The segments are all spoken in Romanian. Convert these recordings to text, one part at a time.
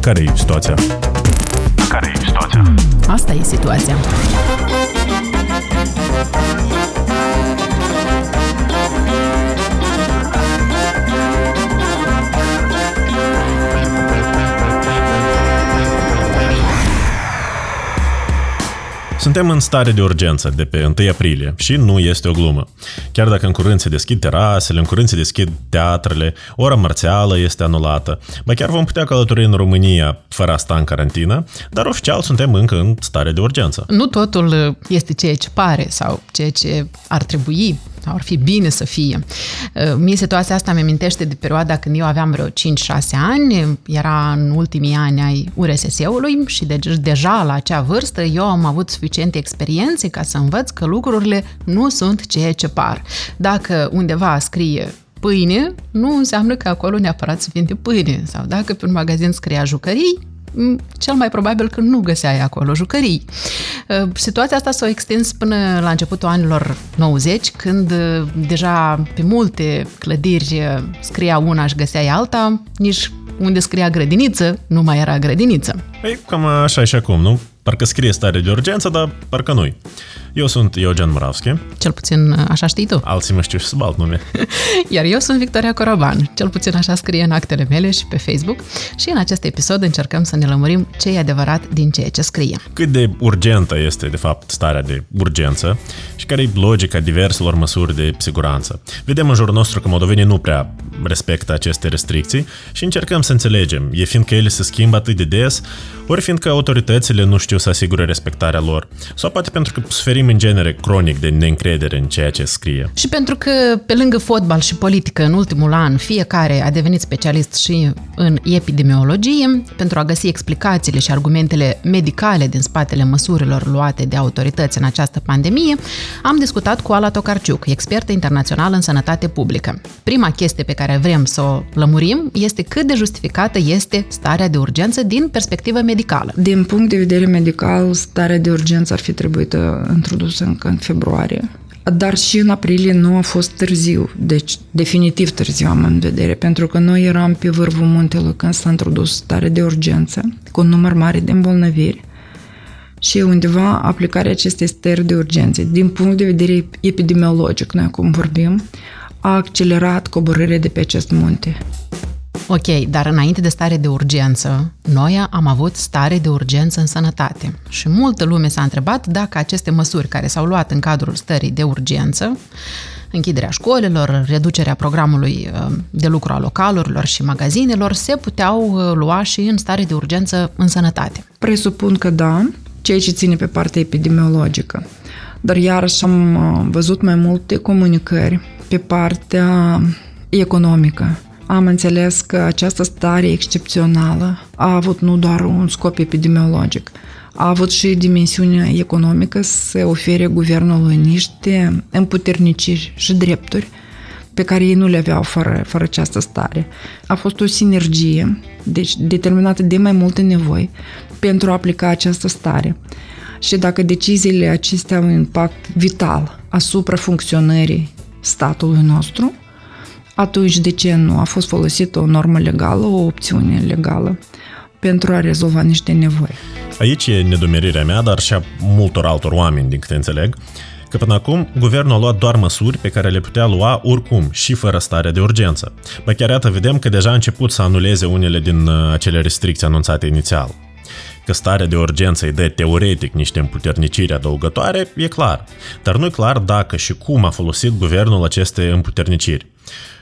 Карību situācijā. Karību situācijā. Astāja e situācijā. Suntem în stare de urgență de pe 1 aprilie și nu este o glumă. Chiar dacă în curând se deschid terasele, în curând se deschid teatrele, ora marțială este anulată, ba chiar vom putea călători în România fără a sta în carantină, dar oficial suntem încă în stare de urgență. Nu totul este ceea ce pare sau ceea ce ar trebui ar fi bine să fie. Uh, mie situația asta mi amintește de perioada când eu aveam vreo 5-6 ani, era în ultimii ani ai URSS-ului și de, deja la acea vârstă eu am avut suficiente experiențe ca să învăț că lucrurile nu sunt ceea ce par. Dacă undeva scrie pâine, nu înseamnă că acolo neapărat să vinde pâine. Sau dacă pe un magazin scria jucării, cel mai probabil că nu găseai acolo jucării. Uh, situația asta s-a extins până la începutul anilor 90, când uh, deja pe multe clădiri uh, scria una și găseai alta, nici unde scria grădiniță, nu mai era grădiniță. Păi, cam așa și acum, nu? Parcă scrie stare de urgență, dar parcă nu Eu sunt Eugen Moravski. Cel puțin așa știi tu. Alții mă știu și sub alt nume. Iar eu sunt Victoria Coroban. Cel puțin așa scrie în actele mele și pe Facebook. Și în acest episod încercăm să ne lămurim ce e adevărat din ceea ce scrie. Cât de urgentă este, de fapt, starea de urgență și care e logica diverselor măsuri de siguranță. Vedem în jurul nostru că moldovenii nu prea respectă aceste restricții și încercăm să înțelegem. E fiindcă ele se schimbă atât de des, ori fiindcă autoritățile nu știu să asigure respectarea lor, sau poate pentru că suferim în genere cronic de neîncredere în ceea ce scrie. Și pentru că, pe lângă fotbal și politică, în ultimul an, fiecare a devenit specialist și în epidemiologie, pentru a găsi explicațiile și argumentele medicale din spatele măsurilor luate de autorități în această pandemie, am discutat cu Ala Tocarciuc, expertă internațională în sănătate publică. Prima chestie pe care vrem să o lămurim este cât de justificată este starea de urgență din perspectivă medicală. Din punct de vedere medical, starea de urgență ar fi trebuit introdusă încă în februarie. Dar și în aprilie nu a fost târziu, deci definitiv târziu am în vedere, pentru că noi eram pe vârful muntelui când s-a introdus stare de urgență, cu un număr mare de îmbolnăviri și undeva aplicarea acestei stări de urgență, din punct de vedere epidemiologic, noi acum vorbim, a accelerat coborârea de pe acest munte. Ok, dar înainte de stare de urgență, noi am avut stare de urgență în sănătate. Și multă lume s-a întrebat dacă aceste măsuri care s-au luat în cadrul stării de urgență, închiderea școlilor, reducerea programului uh, de lucru a localurilor și magazinelor, se puteau uh, lua și în stare de urgență în sănătate. Presupun că da, ceea ce ține pe partea epidemiologică. Dar iarăși am uh, văzut mai multe comunicări pe partea economică am înțeles că această stare excepțională a avut nu doar un scop epidemiologic, a avut și dimensiunea economică să ofere guvernului niște împuterniciri și drepturi pe care ei nu le aveau fără, fără această stare. A fost o sinergie, deci determinată de mai multe nevoi pentru a aplica această stare. Și dacă deciziile acestea au un impact vital asupra funcționării statului nostru, atunci de ce nu a fost folosită o normă legală, o opțiune legală pentru a rezolva niște nevoi? Aici e nedumerirea mea, dar și a multor altor oameni, din câte înțeleg, că până acum guvernul a luat doar măsuri pe care le putea lua oricum și fără stare de urgență. Bă, chiar iată, vedem că deja a început să anuleze unele din uh, acele restricții anunțate inițial. Că starea de urgență îi dă teoretic niște împuterniciri adăugătoare, e clar. Dar nu e clar dacă și cum a folosit guvernul aceste împuterniciri.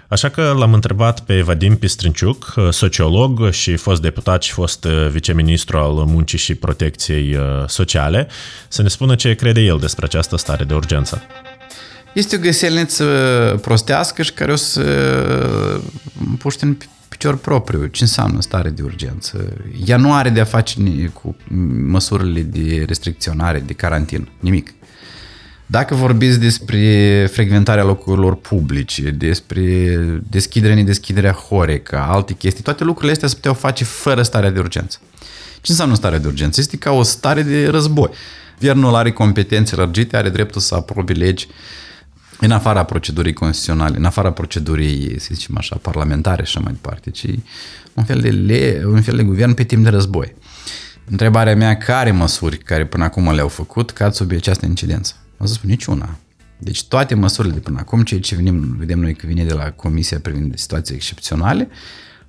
Așa că l-am întrebat pe Vadim Pistrinciuc, sociolog și fost deputat și fost uh, viceministru al muncii și protecției uh, sociale, să ne spună ce crede el despre această stare de urgență. Este o găselniță prostească și care o să puște în picior propriu. Ce înseamnă stare de urgență? Ea nu are de a face cu măsurile de restricționare, de carantină, nimic. Dacă vorbiți despre frecventarea locurilor publice, despre deschiderea, nedeschiderea Horeca, alte chestii, toate lucrurile astea se puteau face fără starea de urgență. Ce înseamnă starea de urgență? Este ca o stare de război. Guvernul are competențe lărgite, are dreptul să aprobe legi în afara procedurii constituționale, în afara procedurii, să zicem așa, parlamentare și așa mai departe, ci un fel de, le, un fel de guvern pe timp de război. Întrebarea mea, care măsuri care până acum le-au făcut cad sub această incidență? Am zis, niciuna. Deci toate măsurile de până acum, ceea ce venim, vedem noi că vine de la Comisia privind situații excepționale,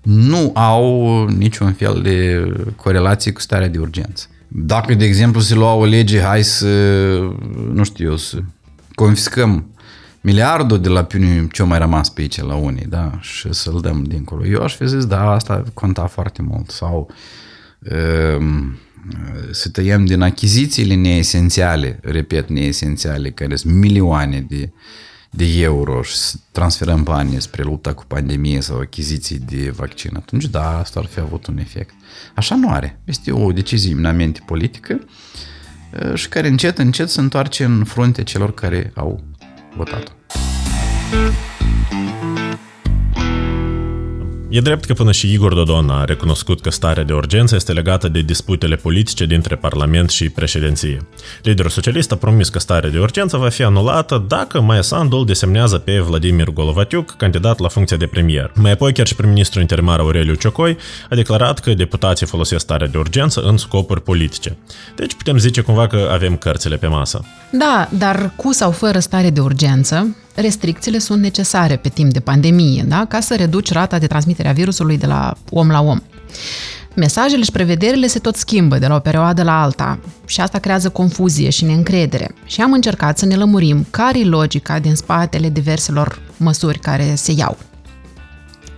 nu au niciun fel de corelație cu starea de urgență. Dacă, de exemplu, se lua o lege, hai să, nu știu eu, să confiscăm miliardul de la piunii ce mai rămas pe aici la unii, da, și să-l dăm dincolo. Eu aș fi zis, da, asta conta foarte mult. Sau um, să tăiem din achizițiile neesențiale, repet, neesențiale, care sunt milioane de, de euro și să transferăm bani spre lupta cu pandemie sau achiziții de vaccin, atunci da, asta ar fi avut un efect. Așa nu are. Este o decizie eminamente politică și care încet, încet se întoarce în fruntea celor care au votat-o. E drept că până și Igor Dodon a recunoscut că starea de urgență este legată de disputele politice dintre Parlament și președinție. Liderul socialist a promis că starea de urgență va fi anulată dacă Maia Sandul desemnează pe Vladimir Golovatiuc candidat la funcția de premier. Mai apoi chiar și prim-ministrul interimar Aureliu Ciocoi a declarat că deputații folosesc starea de urgență în scopuri politice. Deci putem zice cumva că avem cărțile pe masă. Da, dar cu sau fără stare de urgență, restricțiile sunt necesare pe timp de pandemie, da? ca să reduci rata de transmitere a virusului de la om la om. Mesajele și prevederile se tot schimbă de la o perioadă la alta și asta creează confuzie și neîncredere. Și am încercat să ne lămurim care e logica din spatele diverselor măsuri care se iau.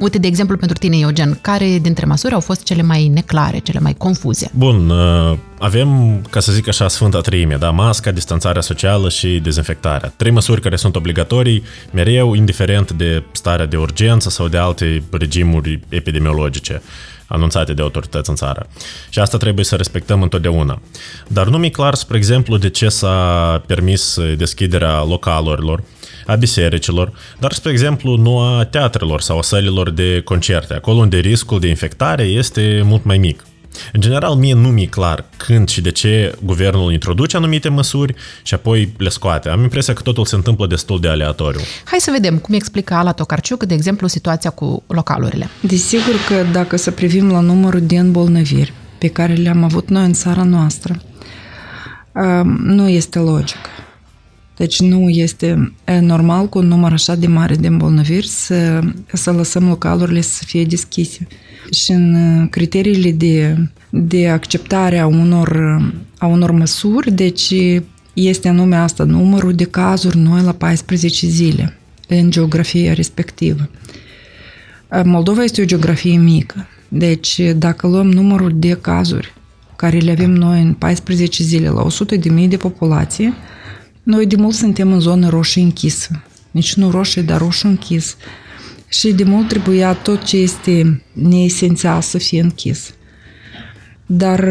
Uite, de exemplu, pentru tine, Eugen, care dintre măsuri au fost cele mai neclare, cele mai confuze? Bun, uh, avem, ca să zic așa, Sfânta Treime, da? Masca, distanțarea socială și dezinfectarea. Trei măsuri care sunt obligatorii, mereu, indiferent de starea de urgență sau de alte regimuri epidemiologice anunțate de autorități în țară. Și asta trebuie să respectăm întotdeauna. Dar nu mi-e clar, spre exemplu, de ce s-a permis deschiderea localurilor, a bisericilor, dar, spre exemplu, nu a teatrelor sau a sălilor de concerte, acolo unde riscul de infectare este mult mai mic. În general, mie nu mi-e clar când și de ce guvernul introduce anumite măsuri și apoi le scoate. Am impresia că totul se întâmplă destul de aleatoriu. Hai să vedem cum explică Ala Tocarciuc, de exemplu, situația cu localurile. Desigur că dacă să privim la numărul de îmbolnăviri pe care le-am avut noi în țara noastră, nu este logic. Deci nu este normal cu un număr așa de mare de îmbolnăviri să, să lăsăm localurile să fie deschise. Și în criteriile de, de acceptare a unor, a unor măsuri, deci este anume asta, numărul de cazuri noi la 14 zile în geografia respectivă. Moldova este o geografie mică, deci dacă luăm numărul de cazuri care le avem noi în 14 zile la 100.000 de, de populație, noi de mult suntem în zonă roșie închisă. Nici nu roșie, dar roșu închis. Și de mult trebuia tot ce este neesențial să fie închis. Dar,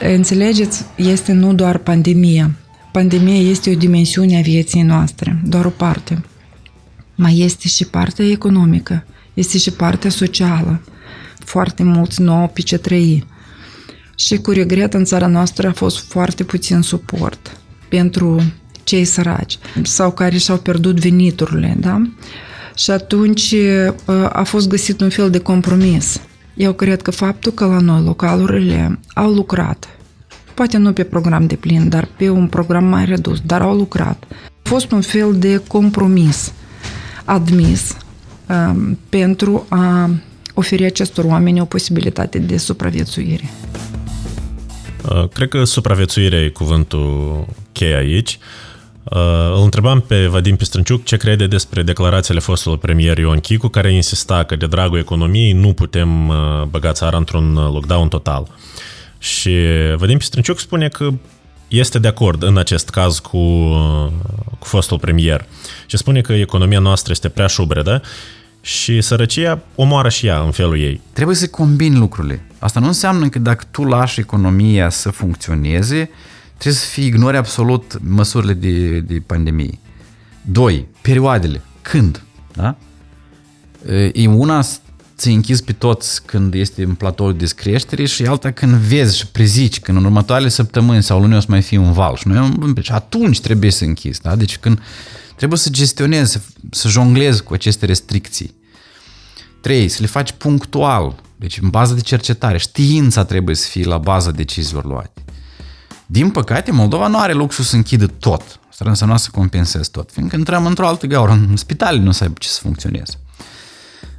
înțelegeți, este nu doar pandemia. Pandemia este o dimensiune a vieții noastre, doar o parte. Mai este și partea economică, este și partea socială. Foarte mulți nouă pe ce trăi. Și cu regret în țara noastră a fost foarte puțin suport pentru cei săraci sau care și-au pierdut veniturile, da? Și atunci a fost găsit un fel de compromis. Eu cred că faptul că la noi localurile au lucrat, poate nu pe program de plin, dar pe un program mai redus, dar au lucrat. A fost un fel de compromis admis um, pentru a oferi acestor oameni o posibilitate de supraviețuire. Cred că supraviețuirea e cuvântul cheie aici. Uh, îl întrebam pe Vadim Pistrânciuc ce crede despre declarațiile fostului premier Ion Chicu, care insista că de dragul economiei nu putem uh, băga țara într-un lockdown total. Și Vadim Pistrânciuc spune că este de acord în acest caz cu, uh, cu fostul premier și spune că economia noastră este prea șubredă și sărăcia omoară și ea în felul ei. Trebuie să combini lucrurile. Asta nu înseamnă că dacă tu lași economia să funcționeze, Trebuie să fie ignori absolut măsurile de, de pandemie. Doi, perioadele. Când? Da? E una să închizi pe toți când este în platou de descreștere și alta când vezi și prezici că în următoarele săptămâni sau luni o să mai fie un val și noi și atunci trebuie să închizi. Da? Deci când Trebuie să gestionezi, să, să jonglezi cu aceste restricții. Trei, să le faci punctual, deci în bază de cercetare. Știința trebuie să fie la baza deciziilor luate. Din păcate, Moldova nu are luxul să închidă tot. Asta înseamnă să compensezi tot, fiindcă intrăm într-o altă gaură. În spitale nu să aibă ce să funcționeze.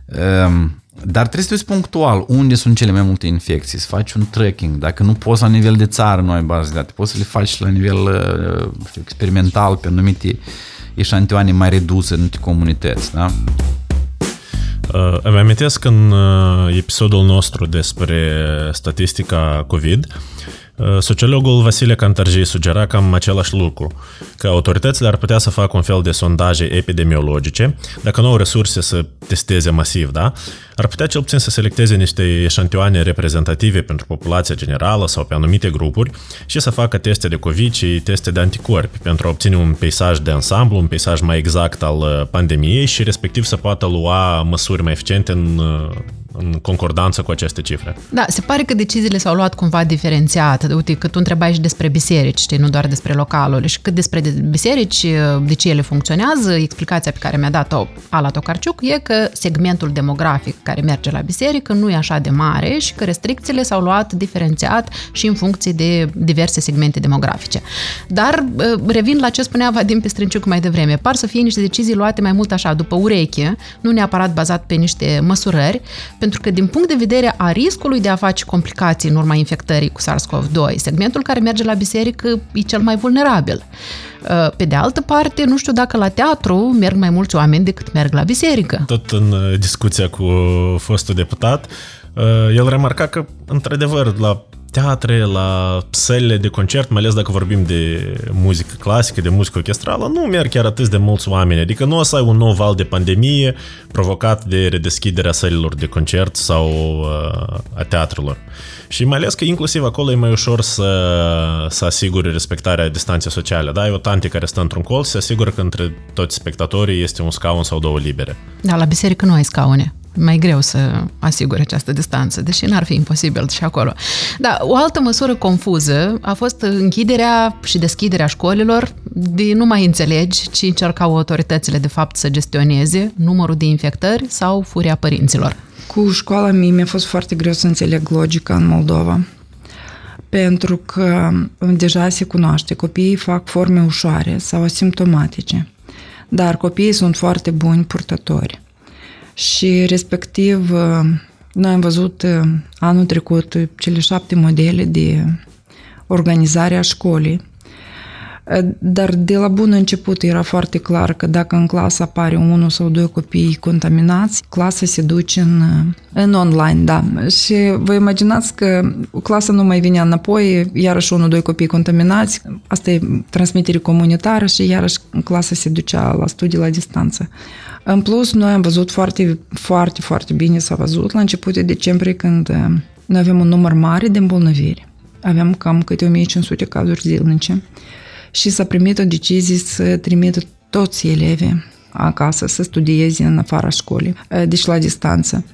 Um, dar trebuie să vezi punctual unde sunt cele mai multe infecții, să faci un tracking. Dacă nu poți la nivel de țară, nu ai bază de date, poți să le faci la nivel uh, știu, experimental pe anumite eșantioane mai reduse în anumite comunități. Da? Uh, îmi amintesc în uh, episodul nostru despre statistica COVID, Sociologul Vasile Cantarji sugera cam același lucru, că autoritățile ar putea să facă un fel de sondaje epidemiologice, dacă nu au resurse să testeze masiv, da? Ar putea cel puțin să selecteze niște eșantioane reprezentative pentru populația generală sau pe anumite grupuri și să facă teste de COVID și teste de anticorpi pentru a obține un peisaj de ansamblu, un peisaj mai exact al pandemiei și respectiv să poată lua măsuri mai eficiente în în concordanță cu aceste cifre. Da, se pare că deciziile s-au luat cumva diferențiate. Uite, că tu întrebai și despre biserici, știi, nu doar despre localul. Și cât despre biserici, de ce ele funcționează, explicația pe care mi-a dat-o Ala Tocarciuc e că segmentul demografic care merge la biserică nu e așa de mare și că restricțiile s-au luat diferențiat și în funcție de diverse segmente demografice. Dar revin la ce spunea Vadim Pestrânciuc mai devreme. Par să fie niște decizii luate mai mult așa, după ureche, nu neapărat bazat pe niște măsurări, pentru că din punct de vedere a riscului de a face complicații în urma infectării cu SARS-CoV-2, segmentul care merge la biserică e cel mai vulnerabil. Uh, pe de altă parte, nu știu dacă la teatru merg mai mulți oameni decât merg la biserică. Tot în uh, discuția cu fostul deputat, uh, el remarca că, într-adevăr, la teatre, la sălile de concert, mai ales dacă vorbim de muzică clasică, de muzică orchestrală, nu merg chiar atât de mulți oameni. Adică nu o să ai un nou val de pandemie provocat de redeschiderea sălilor de concert sau uh, a teatrelor. Și mai ales că inclusiv acolo e mai ușor să, să asigure respectarea distanței sociale. Da, e o tante care stă într-un colț, se asigură că între toți spectatorii este un scaun sau două libere. Da, la biserică nu ai scaune mai greu să asigure această distanță, deși n-ar fi imposibil și acolo. Da, o altă măsură confuză a fost închiderea și deschiderea școlilor de nu mai înțelegi, ci încercau autoritățile de fapt să gestioneze numărul de infectări sau furia părinților. Cu școala mie mi-a fost foarte greu să înțeleg logica în Moldova pentru că deja se cunoaște, copiii fac forme ușoare sau asimptomatice, dar copiii sunt foarte buni purtători și respectiv noi am văzut anul trecut cele șapte modele de organizare a școlii dar de la bun început era foarte clar că dacă în clasă apare unul sau doi copii contaminați, clasa se duce în, în online, da. Și vă imaginați că clasa nu mai vine înapoi, iarăși unul, doi copii contaminați, asta e transmitere comunitară și iarăși clasa se ducea la studii la distanță. În plus, noi am văzut foarte, foarte, foarte bine s-a văzut la început de decembrie când noi avem un număr mare de îmbolnăviri. Aveam cam câte 1500 cazuri zilnice și s-a primit o decizie să trimită toți elevii acasă să studieze în afara școlii, deci la distanță.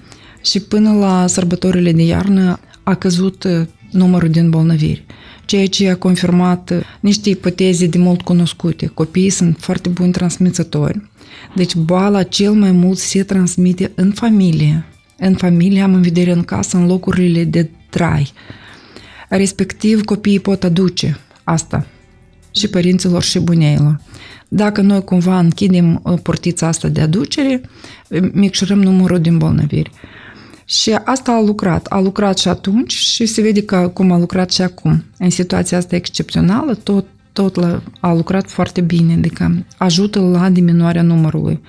Și până la sărbătorile de iarnă a căzut numărul de îmbolnăviri, ceea ce a confirmat niște ipoteze de mult cunoscute. Copiii sunt foarte buni transmițători, deci boala cel mai mult se transmite în familie. În familie am în vedere în casă, în locurile de trai. Respectiv, copiii pot aduce asta și părinților și buneilor. Dacă noi cumva închidem uh, portița asta de aducere, micșorăm numărul de îmbolnăviri. Și asta a lucrat. A lucrat și atunci și se vede că cum a lucrat și acum. În situația asta excepțională, tot, tot la, a lucrat foarte bine, adică ajută la diminuarea numărului.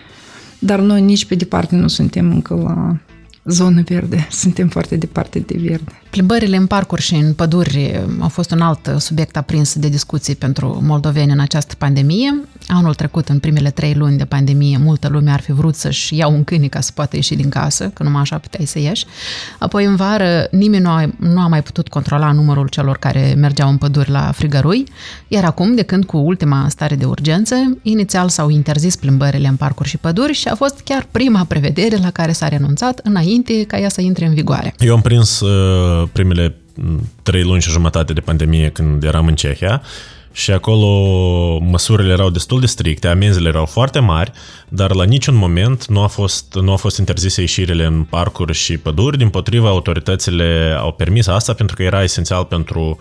Dar noi nici pe departe nu suntem încă la zonă verde. Suntem foarte departe de verde. Plimbările în parcuri și în păduri au fost un alt subiect aprins de discuții pentru moldoveni în această pandemie. Anul trecut, în primele trei luni de pandemie, multă lume ar fi vrut să-și ia un câine ca să poată ieși din casă, că numai așa puteai să ieși. Apoi, în vară, nimeni nu a, nu a mai putut controla numărul celor care mergeau în păduri la frigărui, iar acum, de când cu ultima stare de urgență, inițial s-au interzis plimbările în parcuri și păduri și a fost chiar prima prevedere la care s-a renunțat înainte ca ea să intre în vigoare. Eu am prins uh, primele trei luni și jumătate de pandemie când eram în Cehia. Și acolo măsurile erau destul de stricte, amenziile erau foarte mari, dar la niciun moment nu a fost, nu a fost interzise ieșirile în parcuri și păduri, din potriva autoritățile au permis asta pentru că era esențial pentru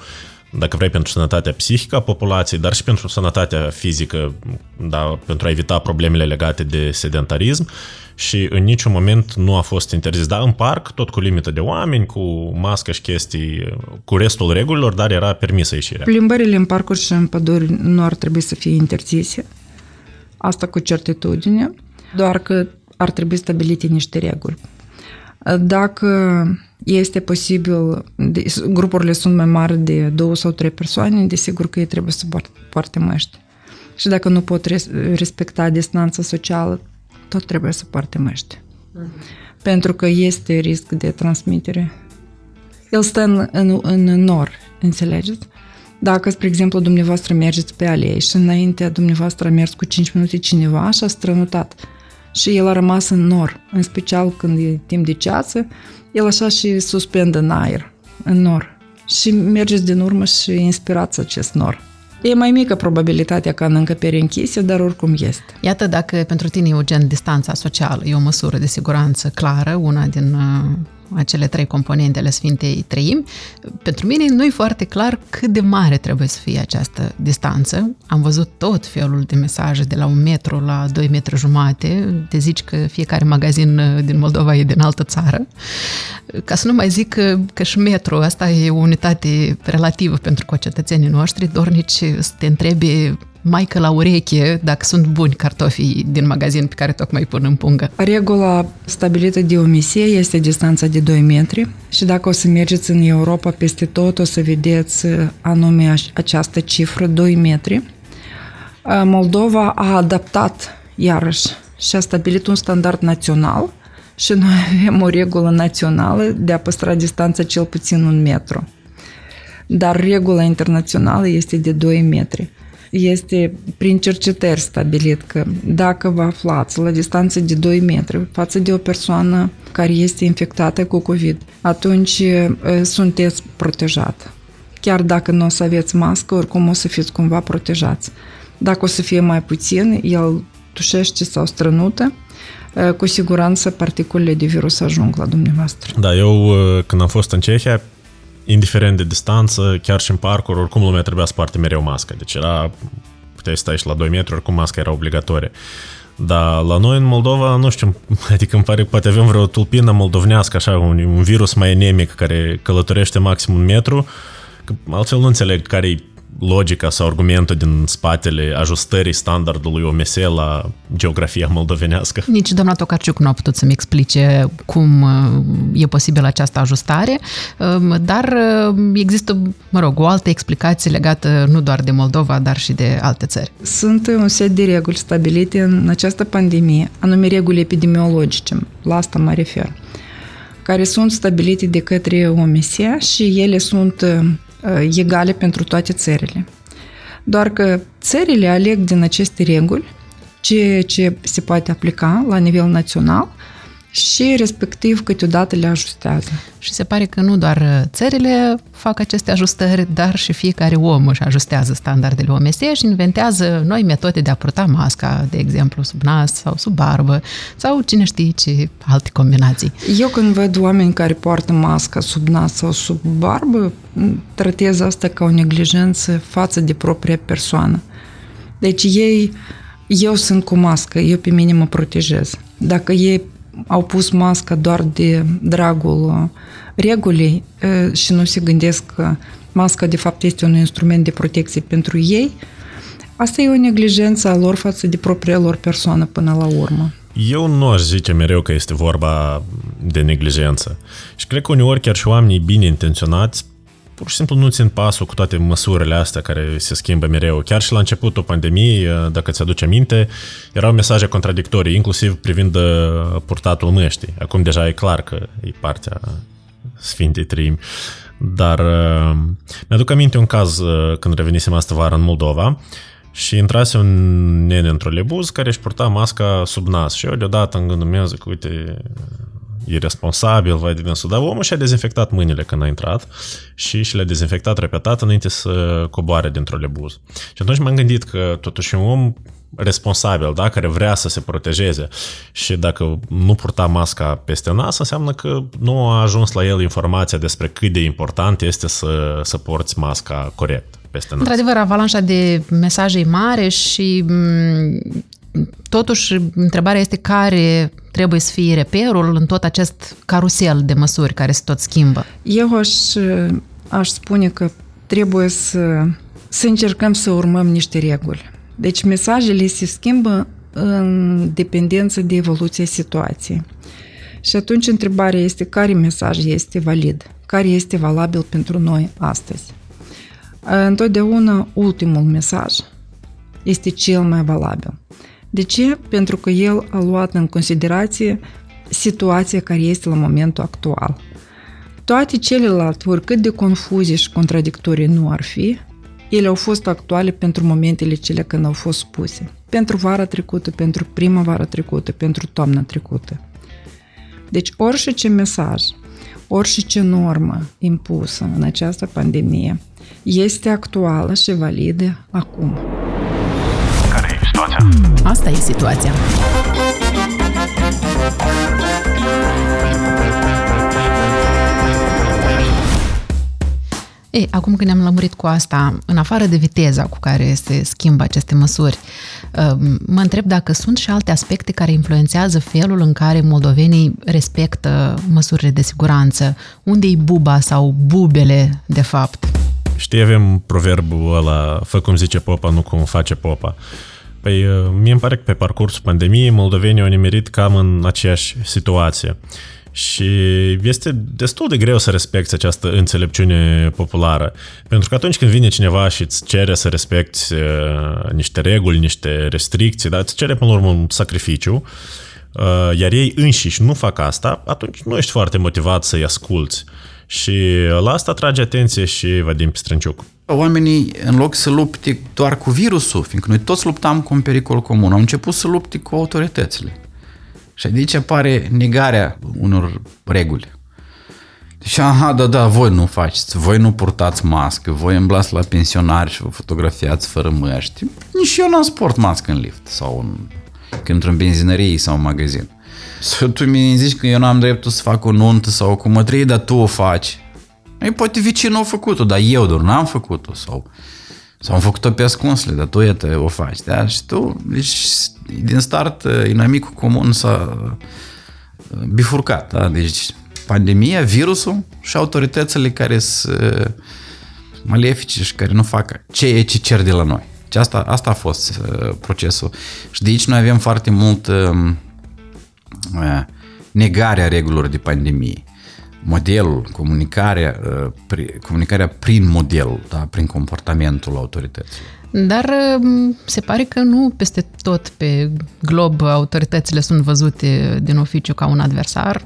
dacă vrei, pentru sănătatea psihică a populației, dar și pentru sănătatea fizică, da, pentru a evita problemele legate de sedentarism și în niciun moment nu a fost interzis. Da, în parc, tot cu limită de oameni, cu mască și chestii, cu restul regulilor, dar era permisă ieșirea. Plimbările în parcuri și în păduri nu ar trebui să fie interzise. Asta cu certitudine, doar că ar trebui stabilite niște reguli. Dacă este posibil, grupurile sunt mai mari de două sau trei persoane, desigur că ei trebuie să poarte măști. Și dacă nu pot respecta distanța socială, tot trebuie să poarte măști. Uh-huh. Pentru că este risc de transmitere. El stă în, în, în nor, înțelegeți? Dacă, spre exemplu, dumneavoastră mergeți pe alei și înainte dumneavoastră a mers cu 5 minute cineva și a strănutat și el a rămas în nor, în special când e timp de ceață, el așa și suspendă în aer, în nor. Și mergeți din urmă și inspirați acest nor. E mai mică probabilitatea ca în încăpere închise, dar oricum este. Iată, dacă pentru tine e o gen distanța socială, e o măsură de siguranță clară, una din uh, acele trei componente ale Sfintei Treimi, pentru mine nu e foarte clar cât de mare trebuie să fie această distanță. Am văzut tot felul de mesaje de la un metru la doi metri jumate, te zici că fiecare magazin uh, din Moldova e din altă țară. Ca să nu mai zic că, că și metro, asta e o unitate relativă pentru concetățenii noștri, dornici să te întrebi mai că la ureche dacă sunt buni cartofii din magazin pe care tocmai pun în pungă. Regula stabilită de omisie este distanța de 2 metri și dacă o să mergeți în Europa peste tot, o să vedeți anume această cifră, 2 metri. Moldova a adaptat iarăși și a stabilit un standard național și noi avem o regulă națională de a păstra distanța cel puțin un metru. Dar regula internațională este de 2 metri este prin cercetări stabilit că dacă vă aflați la distanță de 2 metri față de o persoană care este infectată cu COVID, atunci sunteți protejat. Chiar dacă nu o să aveți mască, oricum o să fiți cumva protejați. Dacă o să fie mai puțin, el tușește sau strănută, cu siguranță particulele de virus ajung la dumneavoastră. Da, eu când am fost în Cehia, indiferent de distanță, chiar și în parcuri, oricum lumea trebuia să poarte mereu mască. Deci era, puteai să stai și la 2 metri, oricum masca era obligatorie. Dar la noi în Moldova, nu știu, adică îmi pare că poate avem vreo tulpină moldovnească, așa, un, un virus mai enemic care călătorește maxim un metru, că altfel nu înțeleg care e logica sau argumentul din spatele ajustării standardului OMS la geografia moldovenească. Nici doamna Tocarciuc nu a putut să-mi explice cum uh, e posibil această ajustare, um, dar uh, există, mă rog, o altă explicație legată nu doar de Moldova, dar și de alte țări. Sunt un set de reguli stabilite în această pandemie, anume reguli epidemiologice, la asta mă refer, care sunt stabilite de către OMS și ele sunt uh, Uh, egale pentru toate țările. Doar că țările aleg din aceste reguli ceea ce se poate aplica la nivel național și respectiv câteodată le ajustează. Și se pare că nu doar uh, țările fac aceste ajustări, dar și fiecare om își ajustează standardele OMS și inventează noi metode de a purta masca, de exemplu, sub nas sau sub barbă, sau cine știe ce alte combinații. Eu când văd oameni care poartă masca sub nas sau sub barbă, tratez asta ca o neglijență față de propria persoană. Deci ei, eu sunt cu mască, eu pe mine mă protejez. Dacă ei au pus masca doar de dragul regulii și nu se gândesc că masca de fapt este un instrument de protecție pentru ei, asta e o neglijență a lor față de propria lor persoană până la urmă. Eu nu aș zice mereu că este vorba de neglijență. Și cred că uneori chiar și oamenii bine intenționați pur și simplu nu țin pasul cu toate măsurile astea care se schimbă mereu. Chiar și la începutul pandemiei, dacă ți-aduce aminte, erau mesaje contradictorii, inclusiv privind uh, purtatul măștii. Acum deja e clar că e partea Sfintei Trimi. Dar uh, mi-aduc aminte un caz uh, când revenisem astă vară în Moldova și intrase un nene într-o lebuz care își purta masca sub nas și eu deodată în gândul meu zic, uite, irresponsabil, vai de dânsul, dar omul și-a dezinfectat mâinile când a intrat și și le-a dezinfectat repetat înainte să coboare din trolebuz. Și atunci m-am gândit că totuși un om responsabil, da, care vrea să se protejeze și dacă nu purta masca peste nas, înseamnă că nu a ajuns la el informația despre cât de important este să, să porți masca corect peste nas. Într-adevăr, avalanșa de mesaje e mare și m- totuși întrebarea este care trebuie să fie reperul în tot acest carusel de măsuri care se tot schimbă. Eu aș, aș spune că trebuie să, să încercăm să urmăm niște reguli. Deci mesajele se schimbă în dependență de evoluția situației. Și atunci întrebarea este care mesaj este valid, care este valabil pentru noi astăzi. Întotdeauna ultimul mesaj este cel mai valabil. De ce? Pentru că el a luat în considerație situația care este la momentul actual. Toate celelalte, oricât de confuze și contradictorii nu ar fi, ele au fost actuale pentru momentele cele când au fost spuse. Pentru vara trecută, pentru primăvara trecută, pentru toamna trecută. Deci orice ce mesaj, orice ce normă impusă în această pandemie este actuală și validă acum. Care e situația? Asta e situația. Ei, acum când ne-am lămurit cu asta, în afară de viteza cu care se schimbă aceste măsuri, mă întreb dacă sunt și alte aspecte care influențează felul în care moldovenii respectă măsurile de siguranță. Unde e buba sau bubele, de fapt? Știi, avem proverbul ăla, fă cum zice popa, nu cum face popa. Păi, mie îmi pare că pe parcursul pandemiei moldovenii au nimerit cam în aceeași situație. Și este destul de greu să respecti această înțelepciune populară. Pentru că atunci când vine cineva și îți cere să respecti uh, niște reguli, niște restricții, dar îți cere până la urmă un sacrificiu, uh, iar ei înșiși nu fac asta, atunci nu ești foarte motivat să-i asculți. Și la asta trage atenție și Vadim Pistrânciuc. Oamenii, în loc să lupte doar cu virusul, fiindcă noi toți luptam cu un pericol comun, au început să lupte cu autoritățile. Și de aici apare negarea unor reguli. Deci, aha, da, da, voi nu faceți, voi nu purtați mască, voi îmblați la pensionari și vă fotografiați fără măști. Nici eu n-am sport mască în lift sau în, când într-un benzinărie sau în magazin. Să tu mi zici că eu n-am dreptul să fac o nuntă sau o cumătrie, dar tu o faci. Ei, poate vecinul a făcut-o, dar eu doar n-am făcut-o sau sau am făcut-o pe ascunsle, dar tu, iată, o faci, da? Și tu, deci, din start, inamicul comun s-a bifurcat, da? Deci, pandemia, virusul și autoritățile care sunt malefice și care nu fac ceea ce cer de la noi. Și asta, asta a fost procesul. Și de aici noi avem foarte mult uh, negarea regulilor de pandemie modelul, comunicarea, comunicarea prin model, da, prin comportamentul autorității. Dar se pare că nu peste tot pe glob autoritățile sunt văzute din oficiu ca un adversar.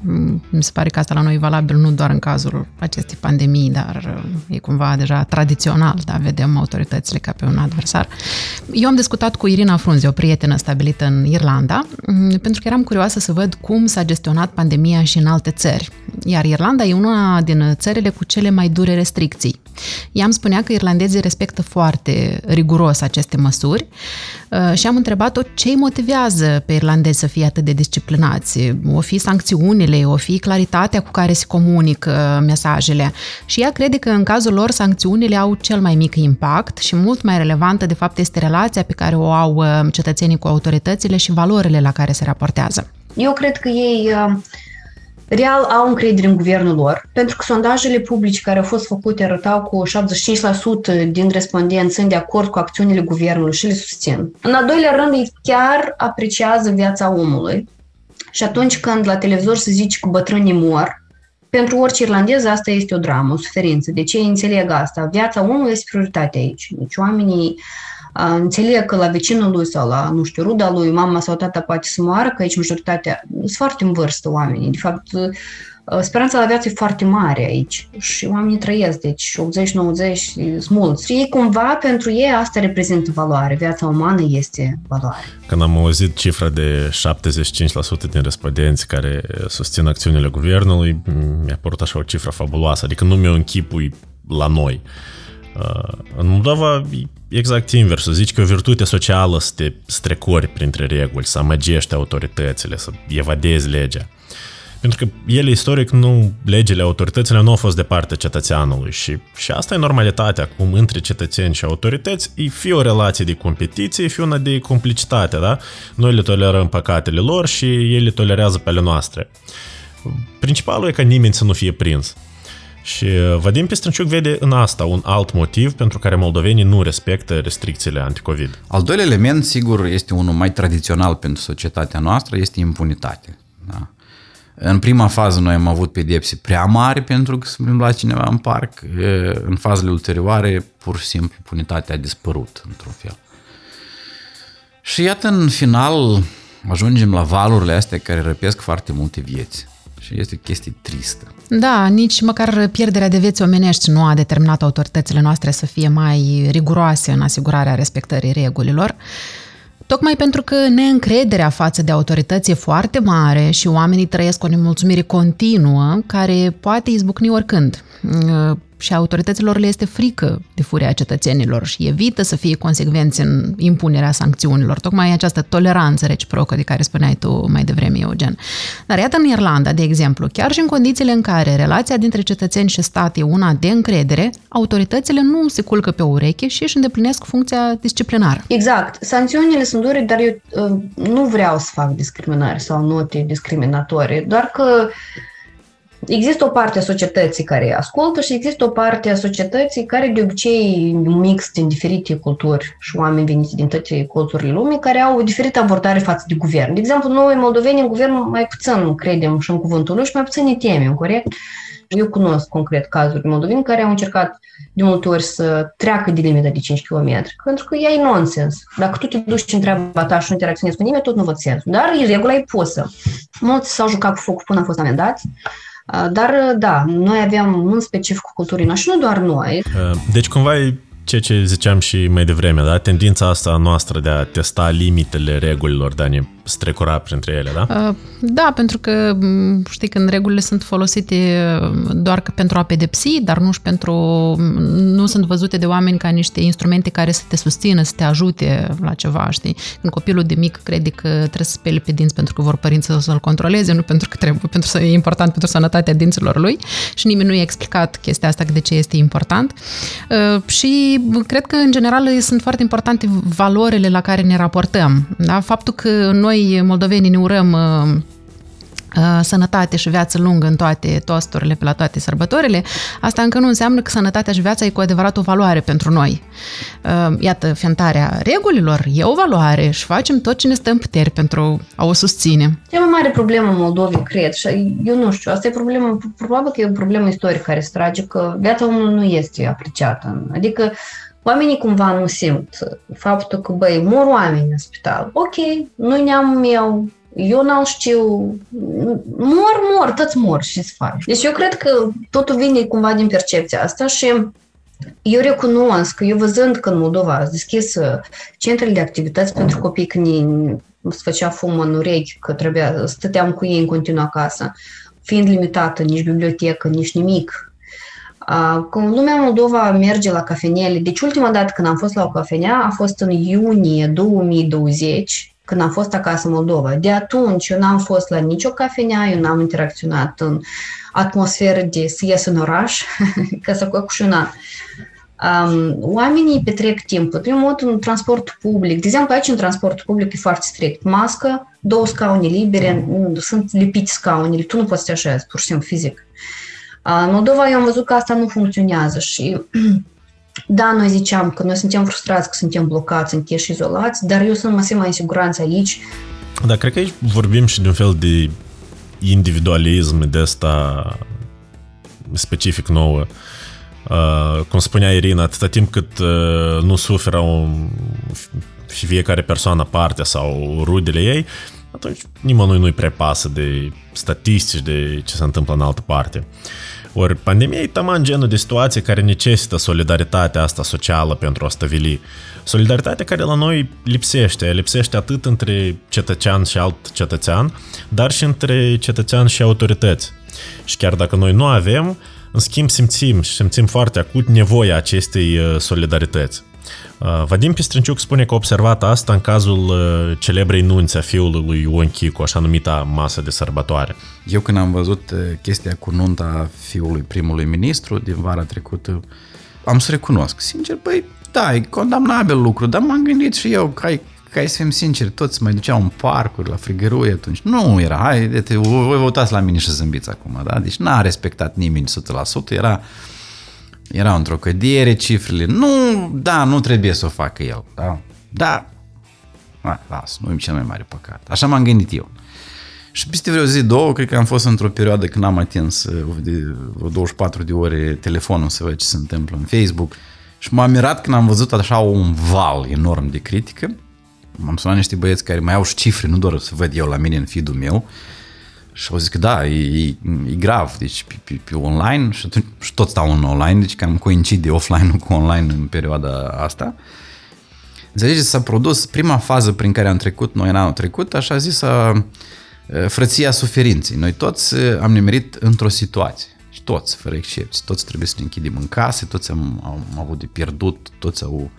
Mi se pare că asta la noi e valabil nu doar în cazul acestei pandemii, dar e cumva deja tradițional, da, vedem autoritățile ca pe un adversar. Eu am discutat cu Irina Frunze, o prietenă stabilită în Irlanda, pentru că eram curioasă să văd cum s-a gestionat pandemia și în alte țări. Iar Irlanda e una din țările cu cele mai dure restricții. Ea îmi spunea că irlandezii respectă foarte riguros aceste măsuri uh, și am întrebat-o ce îi motivează pe irlandezi să fie atât de disciplinați. O fi sancțiunile, o fi claritatea cu care se comunică mesajele. Și ea crede că în cazul lor sancțiunile au cel mai mic impact și mult mai relevantă de fapt este relația pe care o au uh, cetățenii cu autoritățile și valorile la care se raportează. Eu cred că ei uh real au încredere în guvernul lor, pentru că sondajele publice care au fost făcute arătau cu 75% din respondenți sunt de acord cu acțiunile guvernului și le susțin. În al doilea rând, ei chiar apreciază viața omului și atunci când la televizor se zice că bătrânii mor, pentru orice irlandez asta este o dramă, o suferință. De ce ei înțeleg asta? Viața omului este prioritatea aici. Deci oamenii înțeleg că la vecinul lui sau la, nu știu, ruda lui, mama sau tata poate să moară, că aici majoritatea sunt foarte în vârstă oamenii. De fapt, Uh, speranța la viață e foarte mare aici și oamenii trăiesc, deci 80-90 sunt mulți. Și ei cumva, pentru ei, asta reprezintă valoare. Viața umană este valoare. Când am auzit cifra de 75% din respondenți care susțin acțiunile guvernului, mi-a părut așa o cifră fabuloasă, adică nu mi-o închipui la noi. Uh, în Moldova exact invers, zici că o virtute socială să te strecori printre reguli, să amăgești autoritățile, să evadezi legea. Pentru că ele istoric nu, legile, autoritățile nu au fost de partea cetățeanului și, și asta e normalitatea acum între cetățeni și autorități, e fie o relație de competiție, fie una de complicitate, da? Noi le tolerăm păcatele lor și ei le tolerează pe ale noastre. Principalul e ca nimeni să nu fie prins. Și uh, Vadim Pistrânciuc vede în asta un alt motiv pentru care moldovenii nu respectă restricțiile anticovid. Al doilea element, sigur, este unul mai tradițional pentru societatea noastră, este impunitate. Da? În prima fază noi am avut pedepse prea mari pentru că s-a plimbat cineva în parc. În fazele ulterioare, pur și simplu, punitatea a dispărut, într-un fel. Și iată, în final, ajungem la valurile astea care răpesc foarte multe vieți. Și este chestie tristă. Da, nici măcar pierderea de vieți omenești nu a determinat autoritățile noastre să fie mai riguroase în asigurarea respectării regulilor. Tocmai pentru că neîncrederea față de autorități e foarte mare și oamenii trăiesc o nemulțumire continuă care poate izbucni oricând și autorităților le este frică de furia cetățenilor și evită să fie consecvenți în impunerea sancțiunilor. Tocmai această toleranță reciprocă de care spuneai tu mai devreme, Eugen. Dar iată în Irlanda, de exemplu, chiar și în condițiile în care relația dintre cetățeni și stat e una de încredere, autoritățile nu se culcă pe ureche și își îndeplinesc funcția disciplinară. Exact. Sancțiunile sunt dure, dar eu uh, nu vreau să fac discriminare sau note discriminatorii, doar că Există o parte a societății care ascultă și există o parte a societății care de obicei mix din diferite culturi și oameni veniți din toate culturile lumii care au o diferită abordare față de guvern. De exemplu, noi, moldoveni, în guvern mai puțin credem și în cuvântul lui și mai puțin ne temem, corect? Eu cunosc concret cazuri de moldoveni care au încercat de multe ori să treacă de limita de 5 km, pentru că e nonsens. Dacă tu te duci și întreabă ta și nu interacționezi cu nimeni, tot nu văd sens. Dar regula e pusă. Mulți s-au jucat cu focul până au fost amendați. Dar, da, noi aveam un specific culturii noastre și nu doar noi. Deci, cumva, e ceea ce ziceam și mai devreme, da? Tendința asta noastră de a testa limitele regulilor, de a ne strecura printre ele, da? Uh, da, pentru că, știi, când regulile sunt folosite doar că pentru a pedepsi, dar nu și pentru... nu sunt văzute de oameni ca niște instrumente care să te susțină, să te ajute la ceva, știi? Când copilul de mic crede că trebuie să spele pe dinți pentru că vor părinții să-l controleze, nu pentru că trebuie, pentru că e important pentru sănătatea dinților lui și nimeni nu i-a explicat chestia asta de ce este important. Uh, și cred că, în general, sunt foarte importante valorile la care ne raportăm. Da? Faptul că noi, moldovenii, ne urăm uh, uh, sănătate și viață lungă în toate tosturile, pe la toate sărbătorile, asta încă nu înseamnă că sănătatea și viața e cu adevărat o valoare pentru noi. Uh, iată, fentarea regulilor e o valoare și facem tot ce ne stă în puteri pentru a o susține. Cea mai mare problemă în Moldovei, cred, și eu nu știu, asta e problemă, probabil că e o problemă istorică care se trage, că viața omului nu este apreciată. Adică oamenii cumva nu simt faptul că, băi, mor oameni în spital. Ok, nu neamul meu, eu n-am știu, mor, mor, toți mor și să faci. Deci eu cred că totul vine cumva din percepția asta și eu recunosc că eu văzând că în Moldova a deschis uh, centrele de activități pentru copii când se făcea fum în urechi, că trebuia, stăteam cu ei în continuu acasă, fiind limitată, nici bibliotecă, nici nimic, când lumea Moldova merge la cafenele, deci ultima dată când am fost la o cafenea a fost în iunie 2020, când am fost acasă în Moldova. De atunci eu n-am fost la nicio cafenea, eu n-am interacționat în atmosferă de să ies în oraș, ca să fac și una. Um, oamenii petrec timpul. Primul mod, în transport public. De exemplu, aici în transport public e foarte strict. Mască, două scaune libere, sunt lipite scaunele, tu nu poți să te așezi, pur și simplu, fizic. În Moldova eu am văzut că asta nu funcționează și da, noi ziceam că noi suntem frustrați că suntem blocați, închiși, izolați, dar eu sunt mă mai în siguranță aici. Da, cred că aici vorbim și de un fel de individualism de asta specific nouă. Uh, cum spunea Irina, atâta timp cât uh, nu suferă un, fiecare persoană parte sau rudele ei, atunci nimănui nu-i prea pasă de statistici, de ce se întâmplă în altă parte. Ori pandemia e taman genul de situație care necesită solidaritatea asta socială pentru a stăvili. Solidaritatea care la noi lipsește. Lipsește atât între cetățean și alt cetățean, dar și între cetățean și autorități. Și chiar dacă noi nu avem, în schimb simțim și simțim foarte acut nevoia acestei uh, solidarități. Uh, Vadim Pistrânciuc spune că a observat asta în cazul uh, celebrei nunți a fiului lui Ion Chicu, așa numita masă de sărbătoare. Eu când am văzut uh, chestia cu nunta fiului primului ministru din vara trecută, am să recunosc, sincer, băi, da, e condamnabil lucru, dar m-am gândit și eu că ai ca să fim sinceri, toți mai duceau în parcuri, la frigărui atunci. Nu era, hai, de te, voi vă uitați la mine și zâmbiți acum, da? Deci n-a respectat nimeni 100%, era erau într-o cădere cifrele. Nu, da, nu trebuie să o facă el, da? Da, a, las, nu e cel mai mare păcat. Așa m-am gândit eu. Și peste vreo zi, două, cred că am fost într-o perioadă când am atins uh, de vreo 24 de ore telefonul să văd ce se întâmplă în Facebook și m-am mirat când am văzut așa un val enorm de critică. M-am sunat niște băieți care mai au și cifre, nu doar să văd eu la mine în feed-ul meu, și au zis că da, e, e, e grav, deci pe, pe, pe online și, atunci, și tot stau în online, deci cam coincide offline cu online în perioada asta. Înțelegeți, s-a produs prima fază prin care am trecut noi în anul trecut, așa zis, frăția suferinței. Noi toți am nimerit într-o situație. Și toți, fără excepție. Toți trebuie să ne închidem în case, toți am, am avut de pierdut, toți au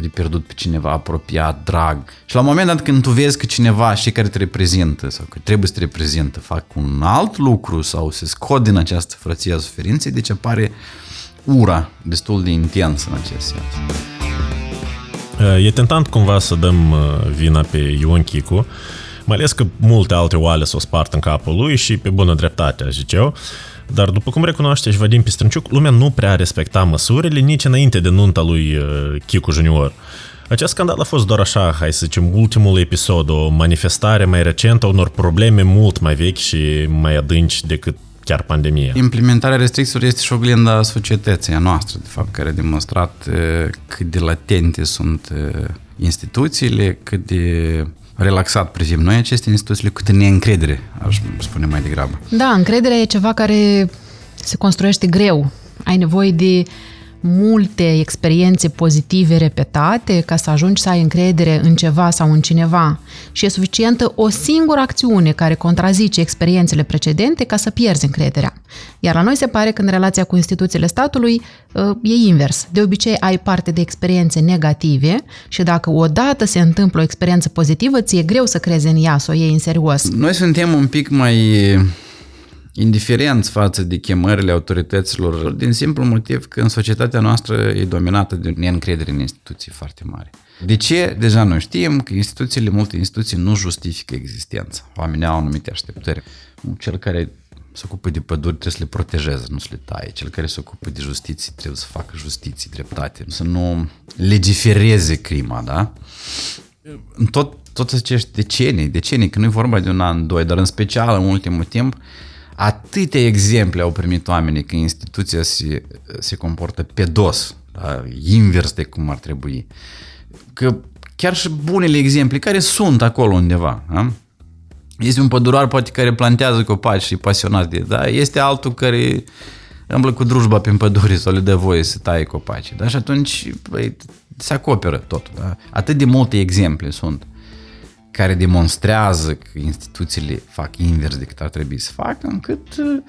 de pierdut pe cineva apropiat, drag. Și la un moment dat când tu vezi că cineva și care te reprezintă sau că trebuie să te reprezintă fac un alt lucru sau se scot din această frăție a suferinței, deci apare ura destul de intensă în acest sens. E tentant cumva să dăm uh, vina pe Ion Chicu, mai ales că multe alte oale s-o spart în capul lui și pe bună dreptate, aș zice eu. Dar după cum recunoaște și Vadim Pistrânciuc, lumea nu prea respecta măsurile nici înainte de nunta lui uh, Chicu Junior. Acest scandal a fost doar așa, hai să zicem, ultimul episod, o manifestare mai recentă a unor probleme mult mai vechi și mai adânci decât chiar pandemia. Implementarea restricțiilor este și oglinda societății a noastră, de fapt, care a demonstrat uh, cât de latente sunt uh, instituțiile, cât de relaxat privim noi aceste instituții cu neîncredere, aș spune mai degrabă. Da, încrederea e ceva care se construiește greu. Ai nevoie de multe experiențe pozitive repetate ca să ajungi să ai încredere în ceva sau în cineva și e suficientă o singură acțiune care contrazice experiențele precedente ca să pierzi încrederea. Iar la noi se pare că în relația cu instituțiile statului uh, e invers. De obicei ai parte de experiențe negative și dacă odată se întâmplă o experiență pozitivă, ți-e greu să crezi în ea, să o iei în serios. Noi suntem un pic mai indiferenți față de chemările autorităților, din simplu motiv că în societatea noastră e dominată de neîncredere în instituții foarte mari. De ce? Deja noi știm că instituțiile, multe instituții nu justifică existența. Oamenii au anumite așteptări. Cel care se ocupă de păduri trebuie să le protejeze, nu să le taie. Cel care se ocupă de justiție trebuie să facă justiție, dreptate, să nu legifereze crima, da? În tot, tot acești decenii, decenii, că nu e vorba de un an, doi, dar în special în ultimul timp, atâtea exemple au primit oamenii că instituția se, se comportă pe dos, da? invers de cum ar trebui. Că chiar și bunele exemple care sunt acolo undeva, da? Este un pădurar poate care plantează copaci și pasionat de, da? Este altul care îmblă cu drujba prin pădure sau le dă voie să taie copaci, da? Și atunci băi, se acoperă totul, da? Atât de multe exemple sunt care demonstrează că instituțiile fac invers decât ar trebui să facă, încât uh,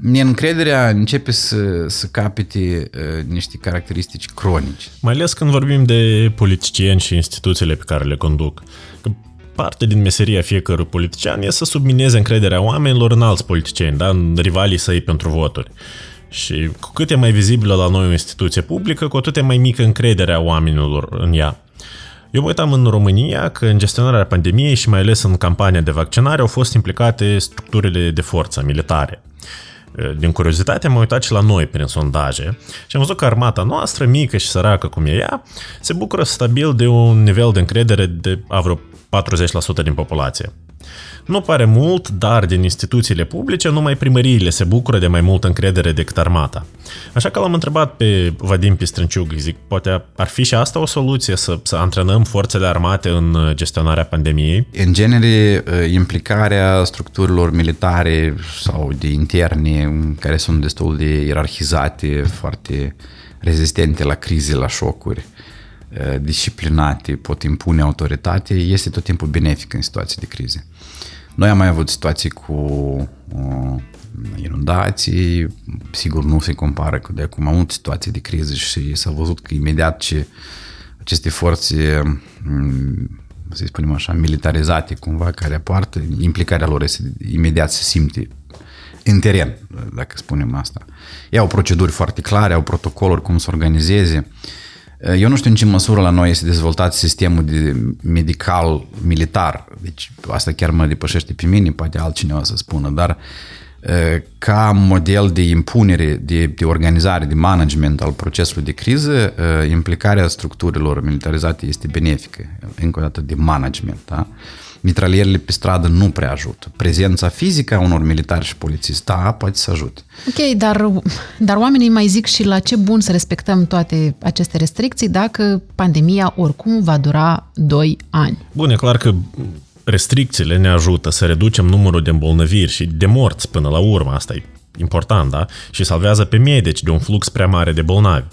neîncrederea începe să, să capete uh, niște caracteristici cronice. Mai ales când vorbim de politicieni și instituțiile pe care le conduc. Că parte din meseria fiecărui politician e să submineze încrederea oamenilor în alți politicieni, da? în rivalii săi pentru voturi. Și cu cât e mai vizibilă la noi o instituție publică, cu atât e mai mică încrederea oamenilor în ea. Eu mă uitam în România că în gestionarea pandemiei și mai ales în campania de vaccinare au fost implicate structurile de forță militare. Din curiozitate am uitat și la noi prin sondaje și am văzut că armata noastră, mică și săracă cum e ea, se bucură stabil de un nivel de încredere de a vreo 40% din populație. Nu pare mult, dar din instituțiile publice numai primăriile se bucură de mai multă încredere decât armata. Așa că l-am întrebat pe Vadim Pistrânciuc, zic, poate ar fi și asta o soluție, să, să antrenăm forțele armate în gestionarea pandemiei? În genere, implicarea structurilor militare sau de interne, care sunt destul de ierarhizate, foarte rezistente la crize, la șocuri, disciplinate, pot impune autoritate, este tot timpul benefic în situații de crize. Noi am mai avut situații cu uh, inundații, sigur nu se compară cu de acum multe situații de criză și s-a văzut că imediat ce aceste forțe, um, să spunem așa, militarizate cumva, care apoartă, implicarea lor este imediat se simte în teren, dacă spunem asta. Ei au proceduri foarte clare, au protocoluri cum să organizeze, eu nu știu în ce măsură la noi este dezvoltat sistemul de medical militar, deci asta chiar mă depășește pe mine, poate altcineva să spună, dar ca model de impunere, de, de organizare, de management al procesului de criză, implicarea structurilor militarizate este benefică, încă o dată de management. Da? Mitralierele pe stradă nu prea ajută. Prezența fizică a unor militari și polițiști, da, poate să ajute. Ok, dar, dar oamenii mai zic și la ce bun să respectăm toate aceste restricții dacă pandemia oricum va dura 2 ani. Bun, e clar că restricțiile ne ajută să reducem numărul de îmbolnăviri și de morți până la urmă, asta e important, da? Și salvează pe medici de un flux prea mare de bolnavi.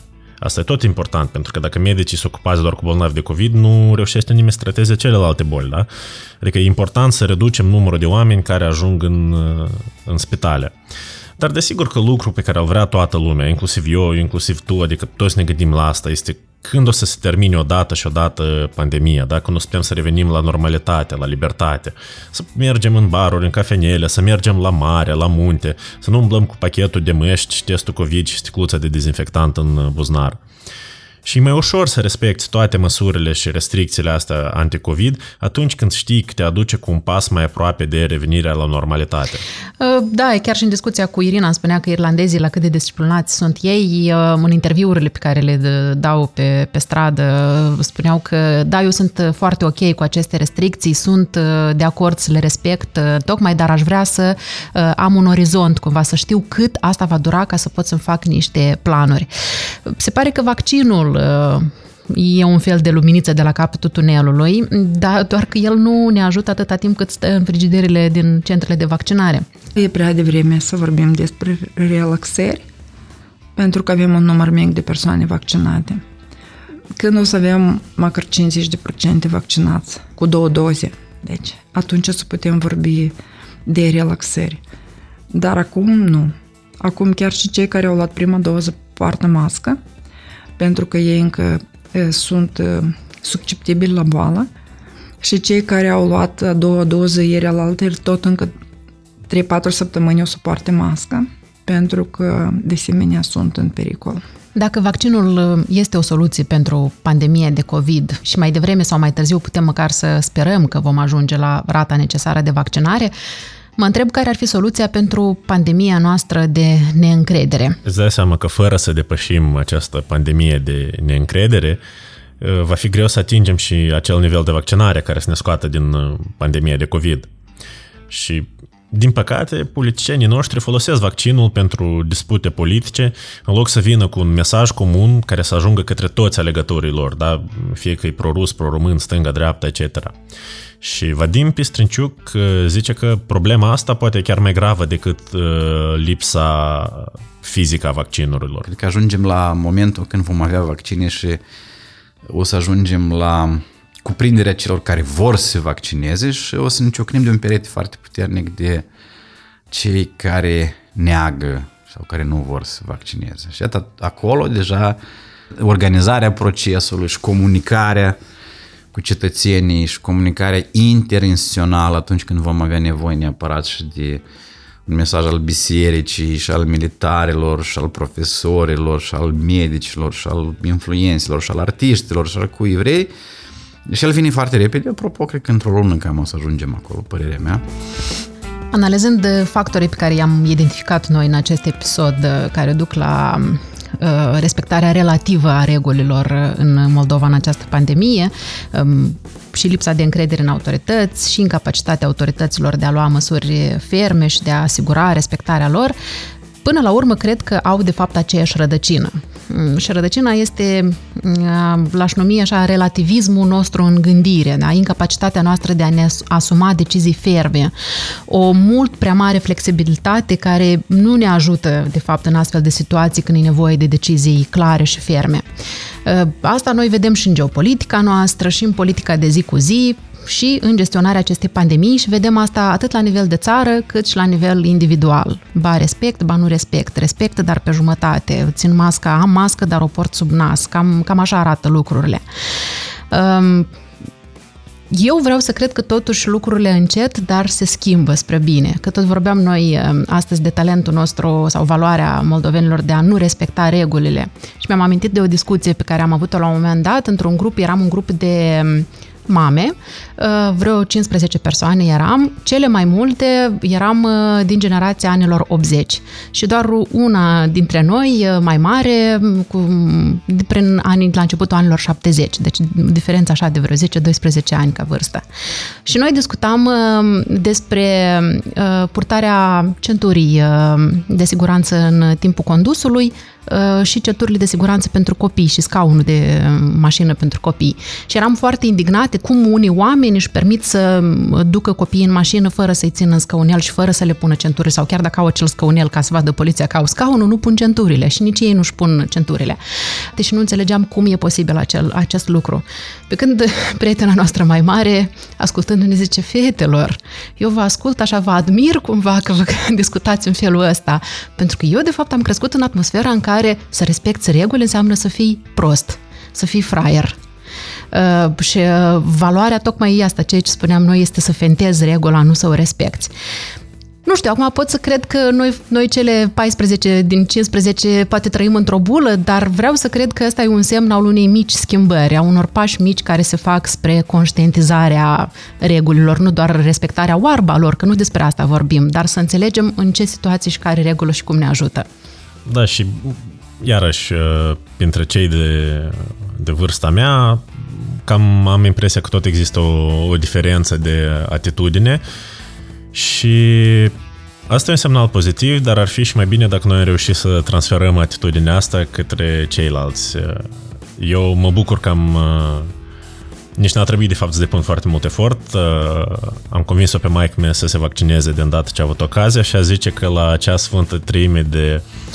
Asta e tot important, pentru că dacă medicii se ocupați doar cu bolnavi de COVID, nu reușește nimeni să trateze celelalte boli, da? Adică e important să reducem numărul de oameni care ajung în, în spitale. Dar desigur că lucru pe care îl vrea toată lumea, inclusiv eu, inclusiv tu, adică toți ne gândim la asta, este când o să se termine odată și odată pandemia, da? când o să putem să revenim la normalitate, la libertate, să mergem în baruri, în cafenele, să mergem la mare, la munte, să nu umblăm cu pachetul de măști, testul COVID și sticluța de dezinfectant în buzunar. Și e mai ușor să respecti toate măsurile și restricțiile astea anti-Covid atunci când știi că te aduce cu un pas mai aproape de revenirea la normalitate. Uh, da, chiar și în discuția cu Irina îmi spunea că irlandezii la cât de disciplinați sunt ei, uh, în interviurile pe care le dau pe, pe stradă, spuneau că da, eu sunt foarte ok cu aceste restricții, sunt uh, de acord să le respect, tocmai, dar aș vrea să am un orizont, cumva, să știu cât asta va dura ca să pot să-mi fac niște planuri. Se pare că vaccinul Uh, e un fel de luminiță de la capătul tunelului, dar doar că el nu ne ajută atâta timp cât stă în frigiderile din centrele de vaccinare. E prea devreme să vorbim despre relaxări, pentru că avem un număr mic de persoane vaccinate. Când o să avem măcar 50% vaccinați cu două doze, deci atunci o să putem vorbi de relaxări. Dar acum nu. Acum chiar și cei care au luat prima doză poartă mască, pentru că ei încă sunt susceptibili la boală și cei care au luat a doua doză ieri al alter, tot încă 3-4 săptămâni o să poarte mască, pentru că de asemenea sunt în pericol. Dacă vaccinul este o soluție pentru pandemie de COVID și mai devreme sau mai târziu putem măcar să sperăm că vom ajunge la rata necesară de vaccinare, Mă întreb care ar fi soluția pentru pandemia noastră de neîncredere. Îți dai seama că fără să depășim această pandemie de neîncredere, uh, va fi greu să atingem și acel nivel de vaccinare care să ne scoată din uh, pandemia de COVID. Și din păcate, politicienii noștri folosesc vaccinul pentru dispute politice, în loc să vină cu un mesaj comun care să ajungă către toți alegătorii lor, da? fie că e pro-rus, pro-român, stânga, dreapta, etc. Și Vadim Pistrinciuc uh, zice că problema asta poate e chiar mai gravă decât uh, lipsa fizică a vaccinurilor. Cred că ajungem la momentul când vom avea vaccine și o să ajungem la cuprinderea celor care vor să se vaccineze și o să ne ciocnim de un perete foarte puternic de cei care neagă sau care nu vor să se vaccineze. Și atât, acolo deja organizarea procesului și comunicarea cu cetățenii și comunicarea interinstituțională atunci când vom avea nevoie neapărat și de un mesaj al bisericii și al militarilor și al profesorilor și al medicilor și al influenților și al artiștilor și al cu evrei, și el vine foarte repede, apropo, cred că într-o lună cam o să ajungem acolo, părerea mea. Analizând factorii pe care i-am identificat noi în acest episod, care duc la respectarea relativă a regulilor în Moldova în această pandemie um, și lipsa de încredere în autorități și incapacitatea autorităților de a lua măsuri ferme și de a asigura respectarea lor, până la urmă cred că au de fapt aceeași rădăcină. Mm, și rădăcina este, mm, l-aș numi așa, relativismul nostru în gândire, da? incapacitatea noastră de a ne asuma decizii ferme, o mult prea mare flexibilitate care nu ne ajută, de fapt, în astfel de situații când e nevoie de decizii clare și ferme. Ă, asta noi vedem și în geopolitica noastră, și în politica de zi cu zi, și în gestionarea acestei pandemii și vedem asta atât la nivel de țară cât și la nivel individual. Ba respect, ba nu respect. Respect, dar pe jumătate. Țin masca, am mască, dar o port sub nas. Cam, cam așa arată lucrurile. Um, eu vreau să cred că totuși lucrurile încet, dar se schimbă spre bine. Că tot vorbeam noi astăzi de talentul nostru sau valoarea moldovenilor de a nu respecta regulile. Și mi-am amintit de o discuție pe care am avut-o la un moment dat într-un grup, eram un grup de mame, uh, vreo 15 persoane eram, cele mai multe eram uh, din generația anilor 80 și doar una dintre noi, uh, mai mare, cu, prin anii, la începutul anilor 70, deci diferența așa de vreo 10-12 ani ca vârstă. Și noi discutam despre purtarea centurii de siguranță în timpul condusului, Uh, și centurile de siguranță pentru copii și scaunul de uh, mașină pentru copii. Și eram foarte indignate cum unii oameni își permit să uh, ducă copiii în mașină fără să-i țină în scaunel și fără să le pună centuri sau chiar dacă au acel scaunel ca să vadă poliția că au scaunul, nu pun centurile și nici ei nu-și pun centurile. Deci nu înțelegeam cum e posibil acel, acest lucru. Pe când prietena noastră mai mare, ascultându-ne, zice, fetelor, eu vă ascult așa, vă admir cumva că vă discutați în felul ăsta, pentru că eu, de fapt, am crescut în atmosfera în care să respecti reguli înseamnă să fii prost, să fii fraier. Uh, și uh, valoarea tocmai asta, ceea ce spuneam noi, este să fentezi regula, nu să o respecti. Nu știu, acum pot să cred că noi, noi cele 14 din 15 poate trăim într-o bulă, dar vreau să cred că ăsta e un semn al unei mici schimbări, a unor pași mici care se fac spre conștientizarea regulilor, nu doar respectarea oarba lor, că nu despre asta vorbim, dar să înțelegem în ce situații și care regulă și cum ne ajută. Da, și iarăși, uh, printre cei de, de vârsta mea, cam am impresia că tot există o, o diferență de atitudine și asta e un semnal pozitiv, dar ar fi și mai bine dacă noi am reușit să transferăm atitudinea asta către ceilalți. Eu mă bucur că am uh, nici n-a trebuit de fapt să depun foarte mult efort. Uh, am convins-o pe maică mea să se vaccineze de îndată ce a avut ocazia și a zice că la acea sfântă treime de Uh,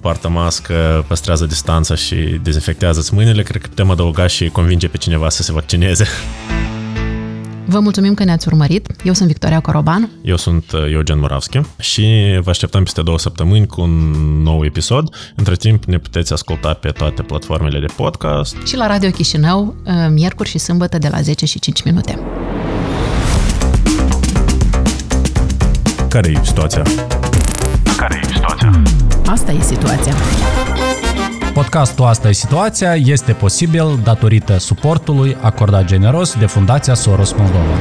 poartă mască, păstrează distanța și dezinfectează-ți mâinile, cred că putem adăuga și convinge pe cineva să se vaccineze. Vă mulțumim că ne-ați urmărit. Eu sunt Victoria Coroban. Eu sunt uh, Eugen Moravski și vă așteptăm peste două săptămâni cu un nou episod. Între timp ne puteți asculta pe toate platformele de podcast. Și la Radio Chișinău, uh, miercuri și sâmbătă de la 10 și 5 minute. Care e situația? Care e situația? Asta e situația. Podcastul Asta e situația este posibil datorită suportului acordat generos de Fundația Soros Moldova.